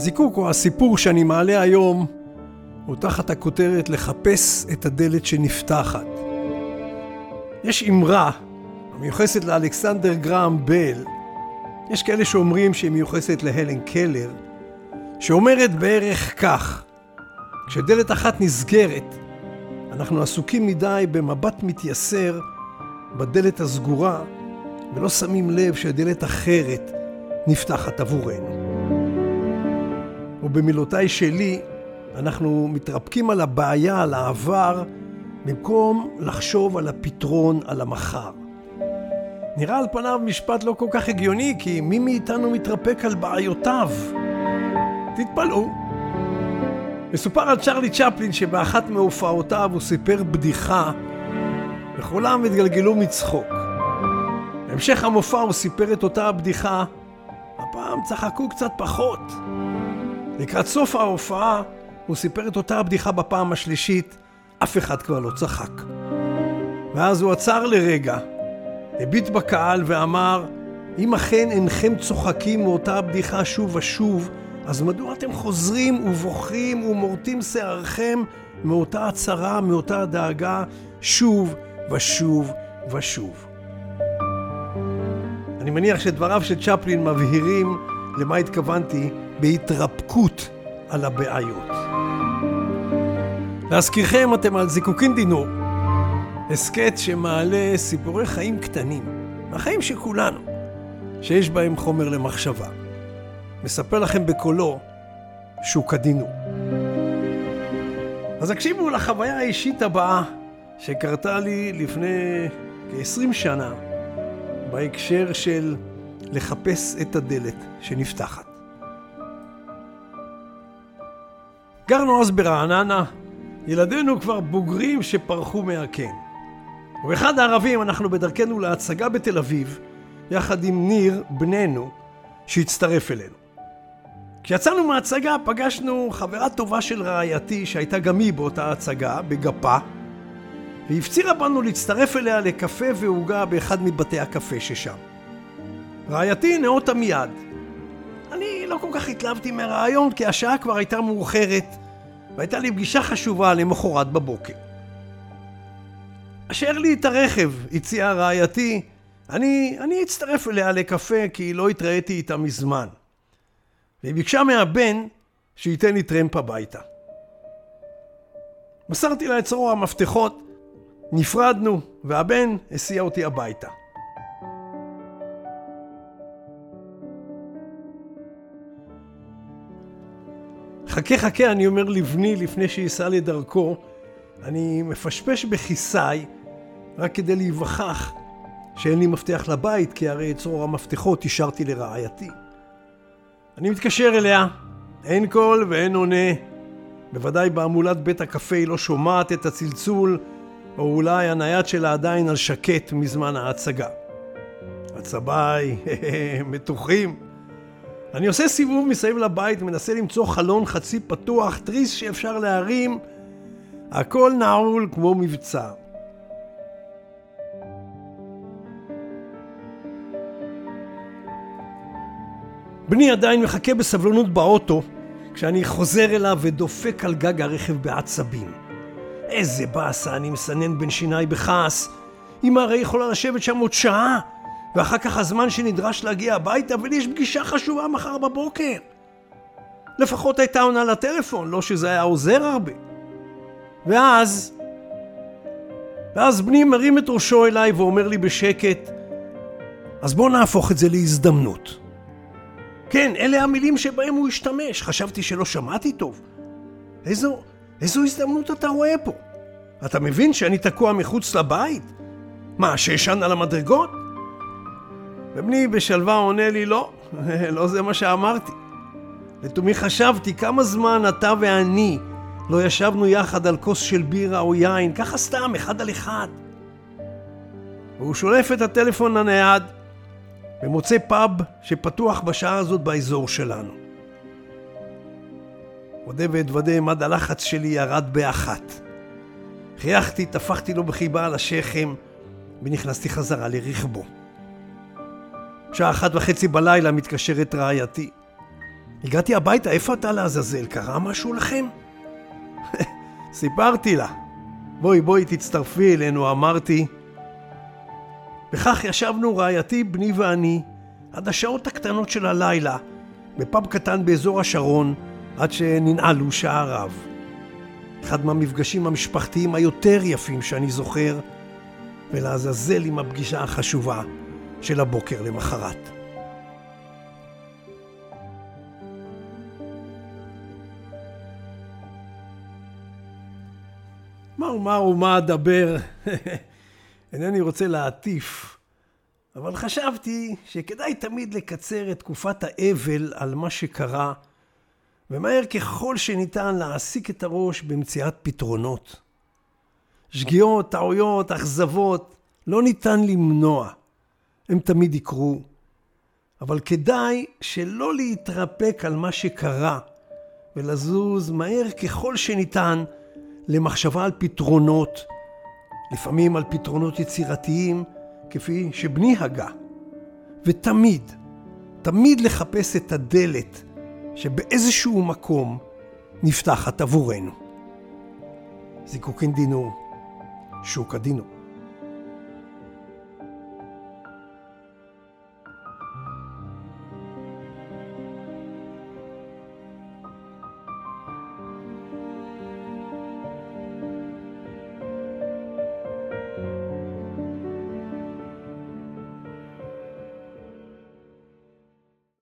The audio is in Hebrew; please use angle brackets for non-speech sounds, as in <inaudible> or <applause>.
הזיקוק או הסיפור שאני מעלה היום הוא תחת הכותרת לחפש את הדלת שנפתחת. יש אמרה המיוחסת לאלכסנדר גרם בל, יש כאלה שאומרים שהיא מיוחסת להלן קלר, שאומרת בערך כך: כשדלת אחת נסגרת, אנחנו עסוקים מדי במבט מתייסר בדלת הסגורה, ולא שמים לב שדלת אחרת נפתחת עבורנו. ובמילותיי שלי, אנחנו מתרפקים על הבעיה, על העבר, במקום לחשוב על הפתרון, על המחר. נראה על פניו משפט לא כל כך הגיוני, כי מי מאיתנו מתרפק על בעיותיו? תתפלאו. מסופר על צ'רלי צ'פלין שבאחת מהופעותיו הוא סיפר בדיחה וכולם התגלגלו מצחוק. בהמשך המופע הוא סיפר את אותה הבדיחה, הפעם צחקו קצת פחות. לקראת סוף ההופעה הוא סיפר את אותה הבדיחה בפעם השלישית, אף אחד כבר לא צחק. ואז הוא עצר לרגע, הביט בקהל ואמר, אם אכן אינכם צוחקים מאותה הבדיחה שוב ושוב, אז מדוע אתם חוזרים ובוכים ומורטים שערכם מאותה הצהרה, מאותה דאגה, שוב ושוב ושוב? אני מניח שדבריו של צ'פלין מבהירים למה התכוונתי בהתרפקות על הבעיות. להזכירכם, אתם על זיקוקין דינור, הסכת שמעלה סיפורי חיים קטנים, מהחיים של כולנו, שיש בהם חומר למחשבה. מספר לכם בקולו שהוא כדינור. אז הקשיבו לחוויה האישית הבאה שקרתה לי לפני כ-20 שנה בהקשר של לחפש את הדלת שנפתחת. גרנו אז ברעננה, ילדינו כבר בוגרים שפרחו מהקן. ובאחד הערבים אנחנו בדרכנו להצגה בתל אביב, יחד עם ניר, בננו, שהצטרף אלינו. כשיצאנו מההצגה פגשנו חברה טובה של רעייתי שהייתה גם היא באותה הצגה, בגפה, והפצירה בנו להצטרף אליה לקפה ועוגה באחד מבתי הקפה ששם. רעייתי נאותה מיד. אני לא כל כך התלהבתי מהרעיון כי השעה כבר הייתה מאוחרת והייתה לי פגישה חשובה למחרת בבוקר. אשר לי את הרכב, הציעה רעייתי, אני, אני אצטרף אליה לקפה כי לא התראיתי איתה מזמן. והיא ביקשה מהבן שייתן לי טרמפ הביתה. מסרתי לה את צרור המפתחות, נפרדנו, והבן הסיע אותי הביתה. חכה חכה, אני אומר לבני לפני שייסע לדרכו, אני מפשפש בכיסי רק כדי להיווכח שאין לי מפתח לבית, כי הרי את צרור המפתחות השארתי לרעייתי. אני מתקשר אליה, אין קול ואין עונה. בוודאי בהמולת בית הקפה היא לא שומעת את הצלצול, או אולי הנייד שלה עדיין על שקט מזמן ההצגה. הצבאי, <laughs> מתוחים. אני עושה סיבוב מסביב לבית, מנסה למצוא חלון חצי פתוח, תריס שאפשר להרים. הכל נעול כמו מבצר. בני עדיין מחכה בסבלנות באוטו, כשאני חוזר אליו ודופק על גג הרכב בעצבים. איזה באסה, אני מסנן בין שיניי בכעס. אמא הרי יכולה לשבת שם עוד שעה, ואחר כך הזמן שנדרש להגיע הביתה, ולי יש פגישה חשובה מחר בבוקר. לפחות הייתה עונה לטלפון, לא שזה היה עוזר הרבה. ואז, ואז בני מרים את ראשו אליי ואומר לי בשקט, אז בוא נהפוך את זה להזדמנות. כן, אלה המילים שבהם הוא השתמש, חשבתי שלא שמעתי טוב. איזו, איזו הזדמנות אתה רואה פה? אתה מבין שאני תקוע מחוץ לבית? מה, שישן על המדרגות? ובני בשלווה עונה לי, לא, <laughs> לא זה מה שאמרתי. לתומי חשבתי כמה זמן אתה ואני לא ישבנו יחד על כוס של בירה או יין, ככה סתם, אחד על אחד. והוא שולף את הטלפון הנייד ומוצא פאב שפתוח בשעה הזאת באזור שלנו. אודה ואתוודה, מד הלחץ שלי ירד באחת. חייכתי, טפחתי לו בחיבה על השכם ונכנסתי חזרה לרכבו. שעה אחת וחצי בלילה מתקשרת רעייתי. הגעתי הביתה, איפה אתה לעזאזל? קרה משהו לכם? <laughs> סיפרתי לה. בואי, בואי, תצטרפי אלינו, אמרתי. וכך ישבנו רעייתי, בני ואני, עד השעות הקטנות של הלילה, בפאב קטן באזור השרון, עד שננעלו שעריו. אחד מהמפגשים המשפחתיים היותר יפים שאני זוכר, ולעזאזל עם הפגישה החשובה של הבוקר למחרת. מה אומר ומה אדבר, <laughs> אינני רוצה להטיף, אבל חשבתי שכדאי תמיד לקצר את תקופת האבל על מה שקרה, ומהר ככל שניתן להעסיק את הראש במציאת פתרונות. שגיאות, טעויות, אכזבות, לא ניתן למנוע. הם תמיד יקרו. אבל כדאי שלא להתרפק על מה שקרה, ולזוז מהר ככל שניתן למחשבה על פתרונות, לפעמים על פתרונות יצירתיים, כפי שבני הגה. ותמיד, תמיד לחפש את הדלת שבאיזשהו מקום נפתחת עבורנו. זיקוקין דינו, שוק הדינו.